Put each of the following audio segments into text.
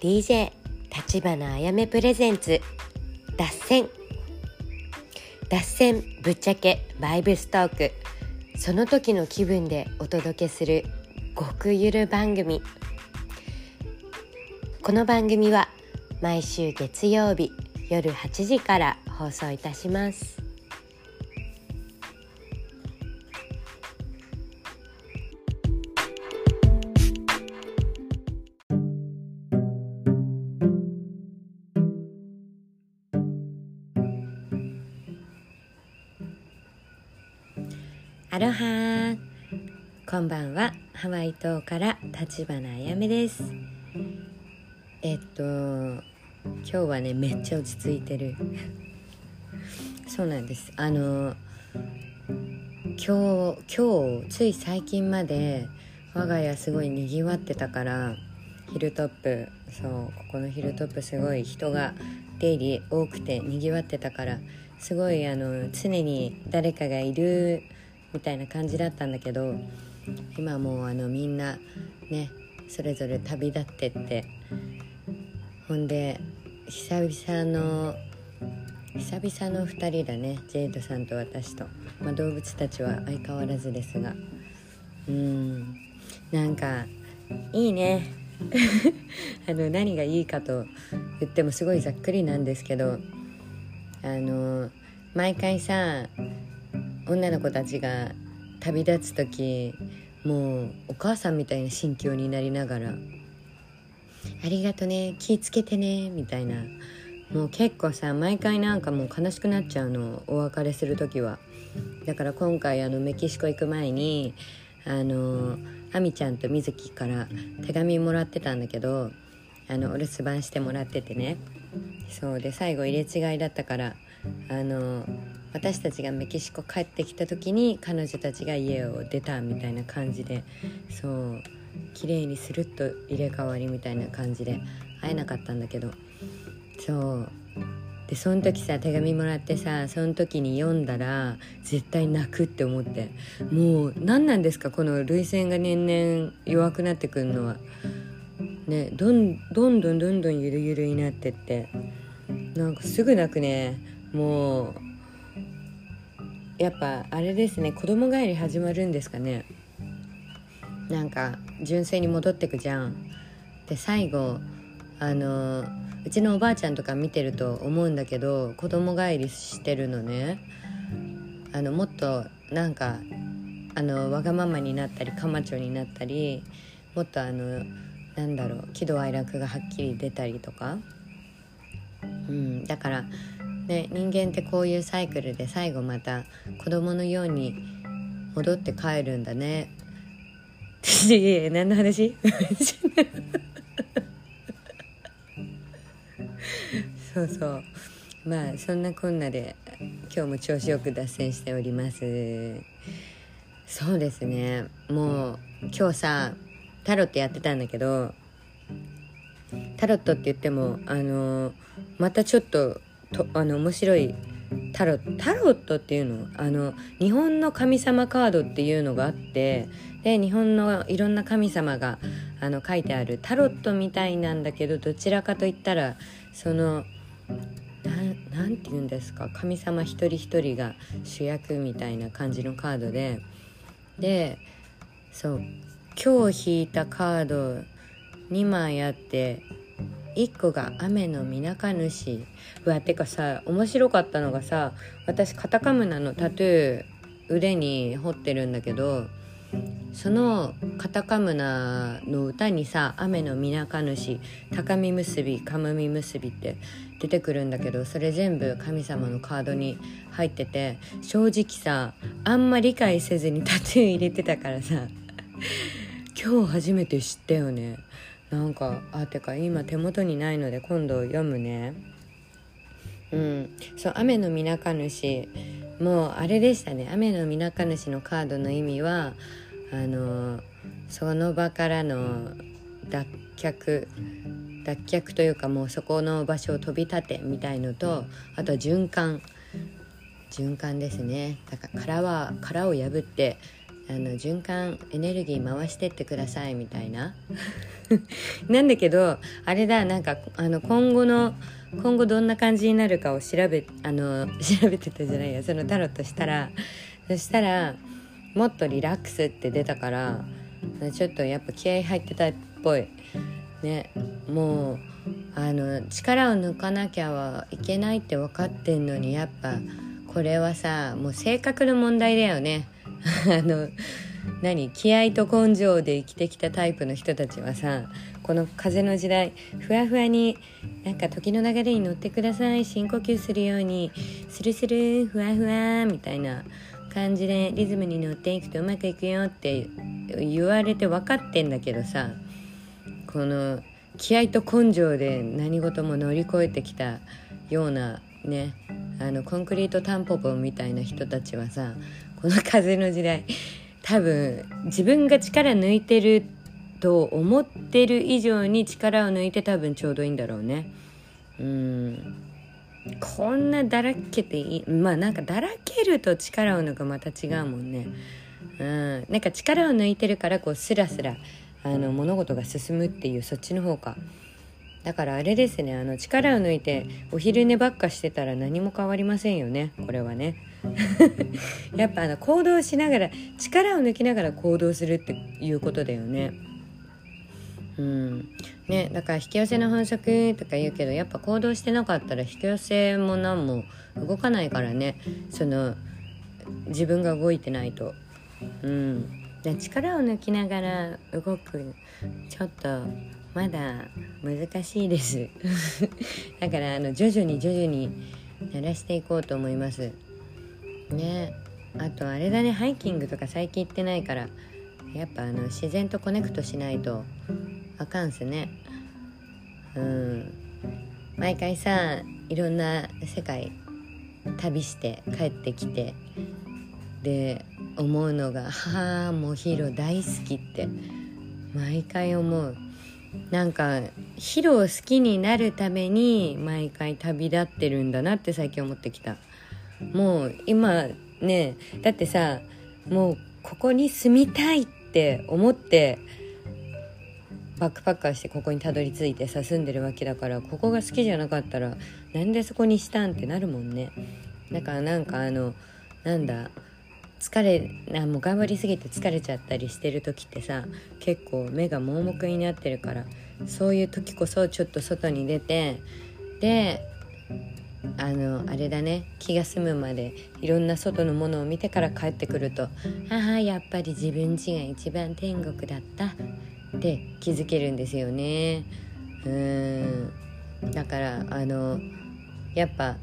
DJ 立花あやめプレゼンツ脱線。脱線ぶっちゃけバイブストーク。その時の気分でお届けする極ゆる番組。この番組は毎週月曜日夜8時から放送いたします。アロハこんばんは。ハワイ島から立花あやめです。えっと今日はねめっちゃ落ち着いてる。そうなんです。あの今日今日つい最近まで我が家すごいにぎわってたからヒルトップそうここのヒルトップすごい人が出入り多くてにぎわってたからすごいあの常に誰かがいるみたいな感じだったんだけど今もうあのみんなねそれぞれ旅立ってってほんで久々の久々の2人だねジェイドさんと私と、まあ、動物たちは相変わらずですが。うんなんかいいね。あの何がいいかと言ってもすごいざっくりなんですけどあの毎回さ女の子たちが旅立つ時もうお母さんみたいな心境になりながら「ありがとね気ぃつけてね」みたいな。もう結構さ毎回なんかもう悲しくなっちゃうのお別れする時は。だから今回あのメキシコ行く前にあのあみちゃんとみずきから手紙もらってたんだけどあのお留守番してもらっててね。そうで最後入れ違いだったからあの私たちがメキシコ帰ってきた時に彼女たちが家を出たみたいな感じでそう綺麗にスルッと入れ替わりみたいな感じで会えなかったんだけどそうでその時さ手紙もらってさその時に読んだら絶対泣くって思ってもう何なんですかこの涙腺が年々弱くなってくるのは。ねどんどんどんどんどんゆるゆるになってってなんかすぐ泣くねもうやっぱあれですね子供帰り始まるんですかね。なんか純粋に戻ってくじゃん。で最後あのうちのおばあちゃんとか見てると思うんだけど子供帰りしてるのね。あのもっとなんかあのわがままになったりカマチョになったりもっとあのなんだろう喜怒哀楽がはっきり出たりとか、うん、だからね、人間ってこういうサイクルで最後また子供のように戻って帰るんだね。いや何の話？そうそう。まあそんなこんなで今日も調子よく脱線しております。そうですね。もう今日さタロットやってたんだけどタロットって言ってもあのまたちょっととあの面白いタロタロットっていうのあの日本の神様カードっていうのがあってで日本のいろんな神様があの書いてあるタロットみたいなんだけどどちらかといったらその何て言うんですか神様一人一人が主役みたいな感じのカードででそう今日引いたカード2枚あって1個が雨のみなか主。うわてかさ面白かったのがさ私カタカムナのタトゥー腕に彫ってるんだけどそのカタカムナの歌にさ「雨のみなか主高み結びかむみ結び」って出てくるんだけどそれ全部神様のカードに入ってて正直さあんま理解せずにタトゥー入れてたからさ 今日初めて知ったよね。なんかあてか今手元にないので今度読むね。うん。そう雨のみなか主。もうあれでしたね。雨のみなか主のカードの意味はあのその場からの脱却脱却というかもうそこの場所を飛び立てみたいのとあと循環。循環ですね。だから殻は殻を破ってあの循環エネルギー回してってくださいみたいな。なんだけどあれだなんかあの今後の今後どんな感じになるかを調べあの 調べてたじゃないや。そのタロットしたらそしたらもっとリラックスって出たからちょっとやっぱ気合い入ってたっぽい。ねもうあの力を抜かなきゃはいけないって分かってんのにやっぱこれはさもう性格の問題だよね。あの何？気合と根性で生きてきたタイプの人たちはさこの風の時代ふわふわになんか時の流れに乗ってください。深呼吸するようにスルスルふわふわみたいな感じでリズムに乗っていくとうまくいくよって言われて分かってんだけどさこの気合と根性で何事も乗り越えてきたようなねあのコンクリートタンポポみたいな人たちはさこの風の時代。多分自分が力抜いてると思ってる以上に力を抜いて多分ちょうどいいんだろうね。うん。こんなだらけていい。まあなんかだらけると力を抜くまた違うもんね。うん。なんか力を抜いてるからこうスラスラあの物事が進むっていうそっちの方か。だからあれですねあの力を抜いてお昼寝ばっかしてたら何も変わりませんよねこれはね。やっぱあの行動しながら力を抜きながら行動するっていうことだよね。うん。ねだから引き寄せの法則とか言うけどやっぱ行動してなかったら引き寄せも何も動かないからね。その自分が動いてないと。うん。力を抜きながら動くちょっとまだ難しいです。だからあの徐々に徐々に慣らしていこうと思います。ね。あとあれだね。ハイキングとか最近行ってないからやっぱあの自然とコネクトしないとあかんすね。うん。毎回さいろんな世界旅して帰ってきてで思うのが「はあもうヒーロー大好き」って毎回思う。なんかヒロを好きになるために毎回旅立ってるんだなって最近思ってきた。もう今ねだってさもうここに住みたいって思ってバックパッカーしてここにたどり着いてさ住んでるわけだからここが好きじゃなかったらなんでそこにしたんってなるもんね。だからなんかあのなんだ疲れあもう頑張りすぎて疲れちゃったりしてる時ってさ結構目が盲目になってるからそういう時こそちょっと外に出てであのあれだね気が済むまでいろんな外のものを見てから帰ってくるとああやっぱり自分ちが一番天国だったって気づけるんですよね。うん。だからあのやっぱ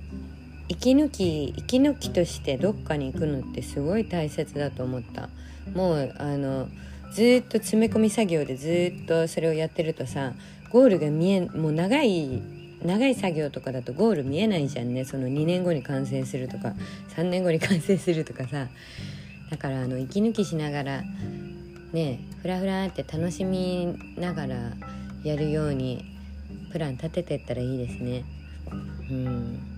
息抜き息抜きとしてどっかに行くのってすごい大切だと思った。もうあのずっと詰め込み作業でずっとそれをやってるとさゴールが見えもう長い長い作業とかだとゴール見えないじゃんね。その2年後に完成するとか3年後に完成するとかさ。だからあの息抜きしながらねフラフラって楽しみながらやるようにプラン立ててったらいいですね。うん。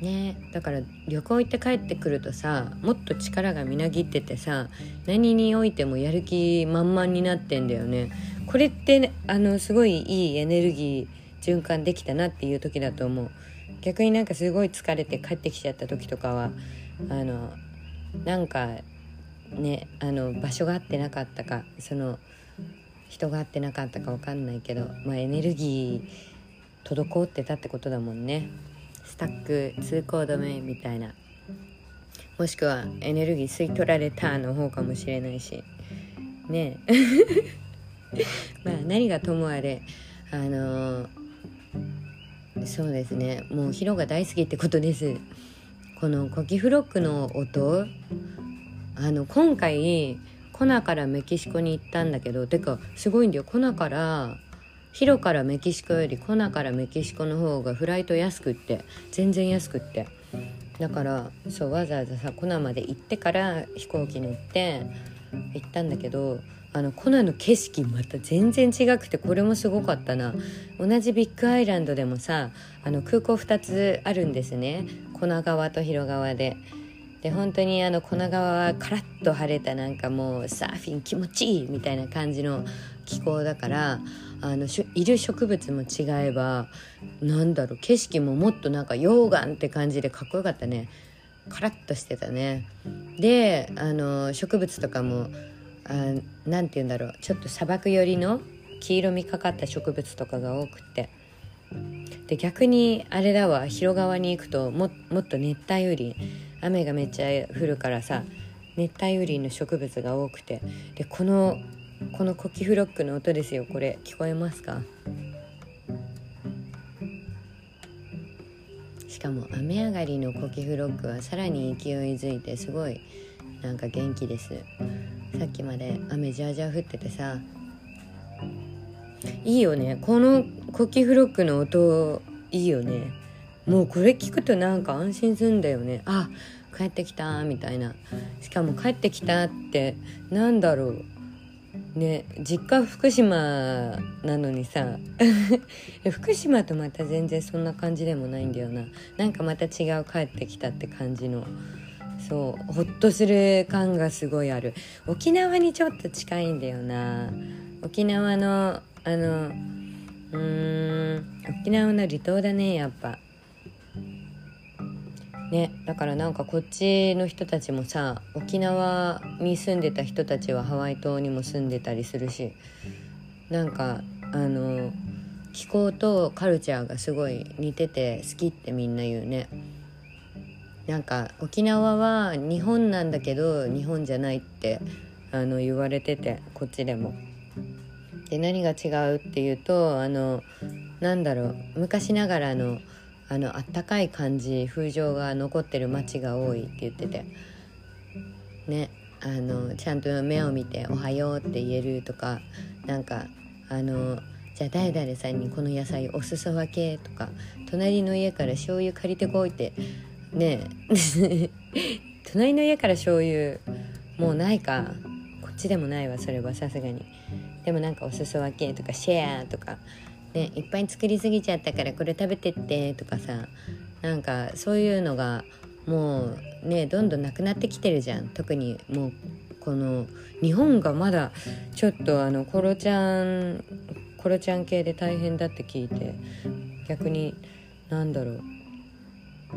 ねだから旅行行って帰ってくるとさもっと力がみなぎっててさ何においてもやる気満々になってんだよねこれって、あのすごいいいエネルギー循環できたなっていう時だと思う逆になんかすごい疲れて帰ってきちゃった時とかはあのなんかねあの場所が合ってなかったかその人が合ってなかったか分かんないけど、まあ、エネルギー滞ってたってことだもんね。スタック通行止めみたいな。もしくはエネルギー吸い取られたの方かもしれないし。ね まあ何がともあれあのー、そうですね。もうヒロが大好きってことです。このコキフロックの音。あの今回コナからメキシコに行ったんだけどてかすごいんだよ。コナからヒロからメキシコよりコナからメキシコの方がフライト安くって全然安くってだからそうわざわざさコナまで行ってから飛行機乗って行ったんだけどあのコナの景色また全然違くてこれもすごかったな同じビッグアイランドでもさあの空港2つあるんですねコナ側と広側で。で本当にあの粉川はカラッと晴れたなんかもうサーフィン気持ちいいみたいな感じの気候だからあのいる植物も違えばなんだろう景色ももっとなんか溶岩って感じでかっこよかったね。カラッとしてたね。であの植物とかも何て言うんだろうちょっと砂漠寄りの黄色みかかった植物とかが多くて。で逆にあれだわ広川に行くとももっと熱帯雨林雨がめっちゃ降るからさ熱帯雨林の植物が多くて。でこのこのコキフロックの音ですよこれ。聞こえますか？しかも雨上がりのコキフロックはさらに勢いづいてすごいなんか元気です。さっきまで雨じゃじゃ降っててさ。いいよね。このコキフロックの音いいよね。もうこれ聞くとなんか安心するんだよね。あ帰ってきたみたいな。しかも帰ってきたってなんだろう。ね実家福島なのにさ 福島とまた全然そんな感じでもないんだよな。なんかまた違う帰ってきたって感じの。そうほっとする感がすごいある。沖縄にちょっと近いんだよな。沖縄のあのうーん沖縄の離島だねやっぱ。ねだからなんかこっちの人たちもさ沖縄に住んでた人たちはハワイ島にも住んでたりするしなんかあの気候とカルチャーがすごい似てて好きってみんな言うねなんか沖縄は日本なんだけど日本じゃないってあの言われててこっちでも。で何が違うっていうとあのなんだろう昔ながらのあのあったかい感じ風情が残ってる街が多いって言ってて。ねあのちゃんと目を見て「おはよう」って言えるとかなんかあのじゃあ誰々さんにこの野菜お裾分けとか隣の家から醤油借りてこいってね 隣の家から醤油もうないか。こっちでもないわそれはさすがに。でもなんかお裾分けとかシェアとかね、いっぱい作りすぎちゃったからこれ食べてってとかさなんかそういうのがもうねどんどんなくなってきてるじゃん。特にもうこの日本がまだちょっとあのコロちゃんコロちゃん系で大変だって聞いて逆になんだろう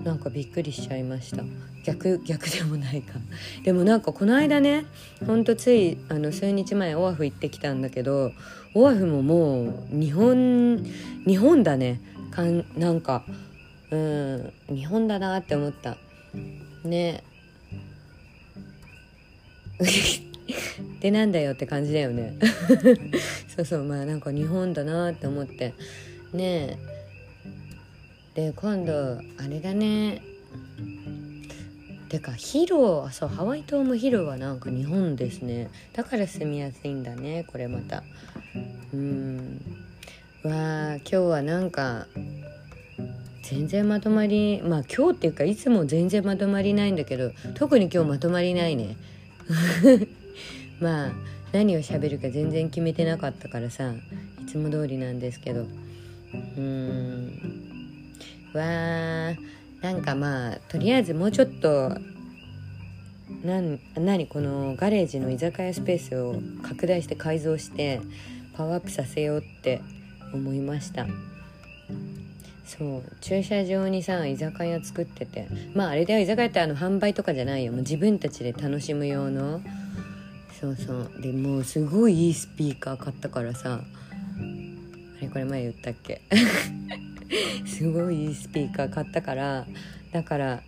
なんかびっくりしちゃいました。逆逆でもないか。でもなんかこの間ねほんとついあの数日前オアフ行ってきたんだけどオアフももう日本日本だね。かんなんかうん日本だなって思った。ね。でなんだよって感じだよね。そうそうまあなんか日本だなって思って。ね。えで今度あれだね。てかヒロそうハワイ島もヒロはなんか日本ですね。だから住みやすいんだねこれまた。うん。わあ今日はなんか全然まとまりまあ今日っていうかいつも全然まとまりないんだけど特に今日まとまりないね。まあ何を喋るか全然決めてなかったからさいつも通りなんですけど。うーんわー。なんかまあとりあえずもうちょっとなん何このガレージの居酒屋スペースを拡大して改造してパワーアップさせようって思いました。そう。駐車場にさ居酒屋作ってて。まああれだよ居酒屋ってあの販売とかじゃないよ。もう自分たちで楽しむ用の。そうそう。でもうすごいいいスピーカー買ったからさ。あれこれ前言ったっけ？すごいいいスピーカー買ったからだから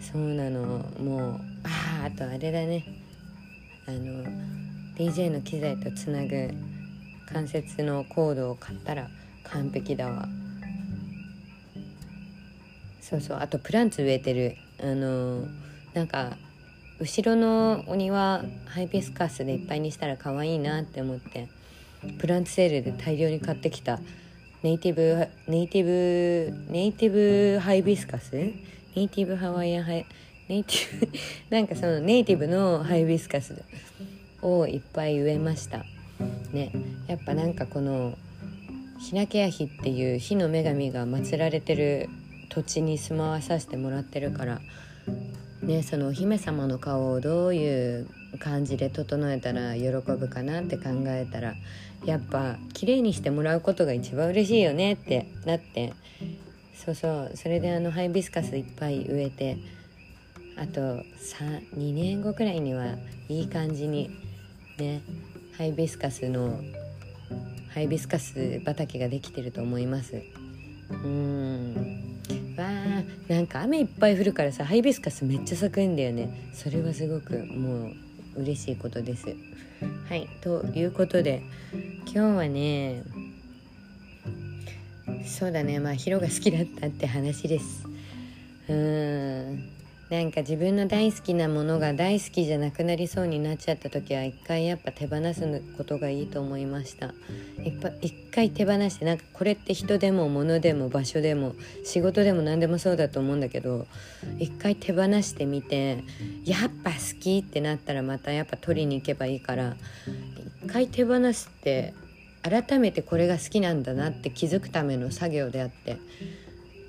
そうなの。もうああとあれだね。あの DJ の機材とつなぐ関節のコードを買ったら完璧だわ。そうそう。あとプランツ植えてる。あのなんか後ろのお庭ハイビスカスでいっぱいにしたら可愛いなって思ってプランツセールで大量に買ってきた。ネイティブネイティブネイティブハイビスカスネイティブハワイアンハイネイティブなんかそのネイティブのハイビスカスをいっぱい植えました。ね。やっぱなんかこのひなけやひっていう火の女神が祀られてる土地に住まわさせてもらってるからねそのお姫様の顔をどういう感じで整えたら喜ぶかなって考えたらやっぱ綺麗にしてもらうことが一番嬉しいよねってなって。そうそう。それであのハイビスカスいっぱい植えてあと2年後くらいにはいい感じにねハイビスカスのハイビスカス畑ができてると思います。うん。わあなんか雨いっぱい降るからさハイビスカスめっちゃ咲くんだよね。それはすごくもう嬉しいことです。はいということで今日はねそうだねまあヒロが好きだったって話です。うーん。なんか自分の大好きなものが大好きじゃなくなりそうになっちゃった時は一回やっぱ手放すことがいいと思いました一回手放してなんかこれって人でも物でも場所でも仕事でも何でもそうだと思うんだけど一回手放してみてやっぱ好きってなったらまたやっぱ取りに行けばいいから一回手放すって改めてこれが好きなんだなって気づくための作業であって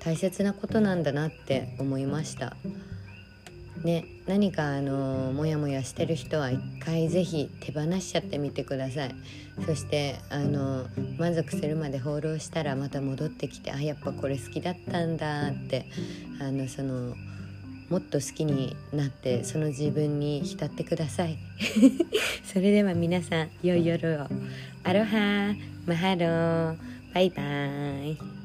大切なことなんだなって思いました。ね、何かあのモヤモヤしてる人は一回是非手放しちゃってみてください。そしてあの満足するまで放浪したらまた戻ってきてあやっぱこれ好きだったんだってあのそのもっと好きになってその自分に浸ってください。それでは皆さん良い夜を。アロハマハロー。バイバーイ。